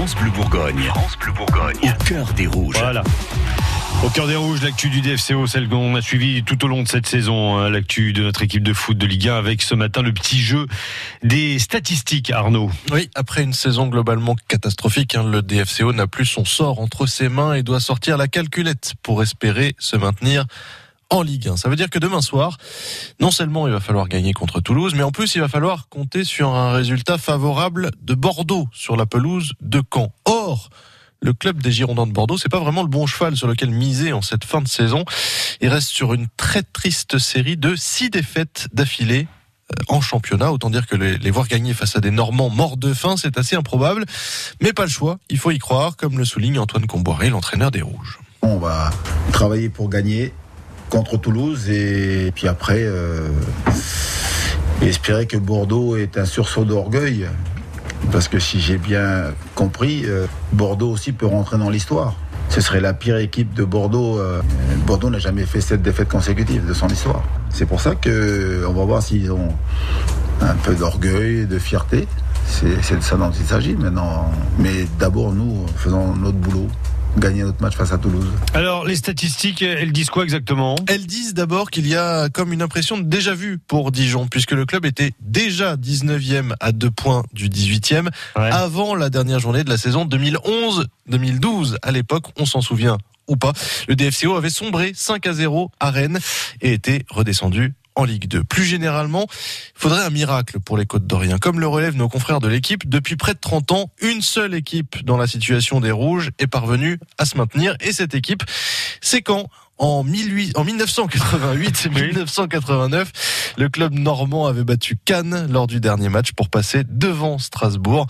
France Bleu Bourgogne. France Bleu Bourgogne. Au cœur des rouges. Voilà. Au cœur des rouges, l'actu du DFCO, celle qu'on a suivi tout au long de cette saison, hein, l'actu de notre équipe de foot de Ligue 1 avec ce matin le petit jeu des statistiques, Arnaud. Oui, après une saison globalement catastrophique, hein, le DFCO n'a plus son sort entre ses mains et doit sortir la calculette pour espérer se maintenir en Ligue 1. Ça veut dire que demain soir, non seulement il va falloir gagner contre Toulouse, mais en plus il va falloir compter sur un résultat favorable de Bordeaux sur la pelouse de Caen. Or, le club des Girondins de Bordeaux, c'est pas vraiment le bon cheval sur lequel miser en cette fin de saison. Il reste sur une très triste série de six défaites d'affilée euh, en championnat. Autant dire que les, voir gagner face à des Normands morts de faim, c'est assez improbable. Mais pas le choix, il faut y croire, comme le souligne Antoine Comboiré, l'entraîneur des Rouges. On va travailler pour gagner contre Toulouse et puis après euh, espérer que Bordeaux est un sursaut d'orgueil parce que si j'ai bien compris, euh, Bordeaux aussi peut rentrer dans l'histoire. Ce serait la pire équipe de Bordeaux. Euh, Bordeaux n'a jamais fait sept défaites consécutives de son histoire. C'est pour ça que on va voir s'ils ont un peu d'orgueil, de fierté. C'est de ça dont il s'agit maintenant. Mais d'abord, nous, faisons notre boulot gagner notre match face à Toulouse. Alors, les statistiques, elles disent quoi exactement? Elles disent d'abord qu'il y a comme une impression de déjà vu pour Dijon, puisque le club était déjà 19e à deux points du 18e avant la dernière journée de la saison 2011-2012. À l'époque, on s'en souvient ou pas, le DFCO avait sombré 5 à 0 à Rennes et était redescendu en Ligue 2. Plus généralement, il faudrait un miracle pour les Côtes d'Orient. Comme le relèvent nos confrères de l'équipe, depuis près de 30 ans, une seule équipe dans la situation des Rouges est parvenue à se maintenir. Et cette équipe, c'est quand? En, 1988-1989, le club normand avait battu Cannes lors du dernier match pour passer devant Strasbourg.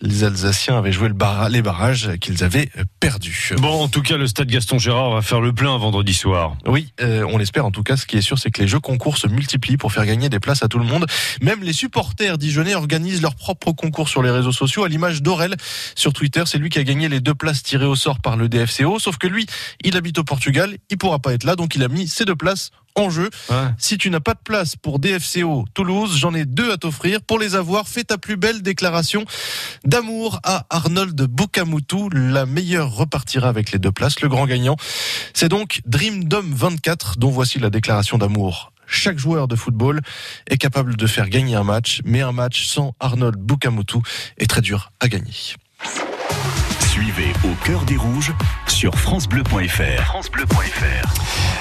Les Alsaciens avaient joué le les barrages qu'ils avaient perdus. Bon, en tout cas, le stade Gaston Gérard va faire le plein vendredi soir. Oui, euh, on l'espère. En tout cas, ce qui est sûr, c'est que les jeux concours se multiplient pour faire gagner des places à tout le monde. Même les supporters dijonnais organisent leur propre concours sur les réseaux sociaux, à l'image d'Aurel sur Twitter. C'est lui qui a gagné les deux places tirées au sort par le DFCO. Sauf que lui, il habite au Portugal. Il pourra pas être là, donc il a mis ses deux places en jeu. Si tu n'as pas de place pour DFCO Toulouse, j'en ai deux à t'offrir. Pour les avoir, fais ta plus belle déclaration d'amour à Arnold Bukamutu. La meilleure repartira avec les deux places. Le grand gagnant, c'est donc Dream Dome 24, dont voici la déclaration d'amour. Chaque joueur de football est capable de faire gagner un match, mais un match sans Arnold Bukamutu est très dur à gagner. Au cœur des rouges sur francebleu.fr. francebleu.fr.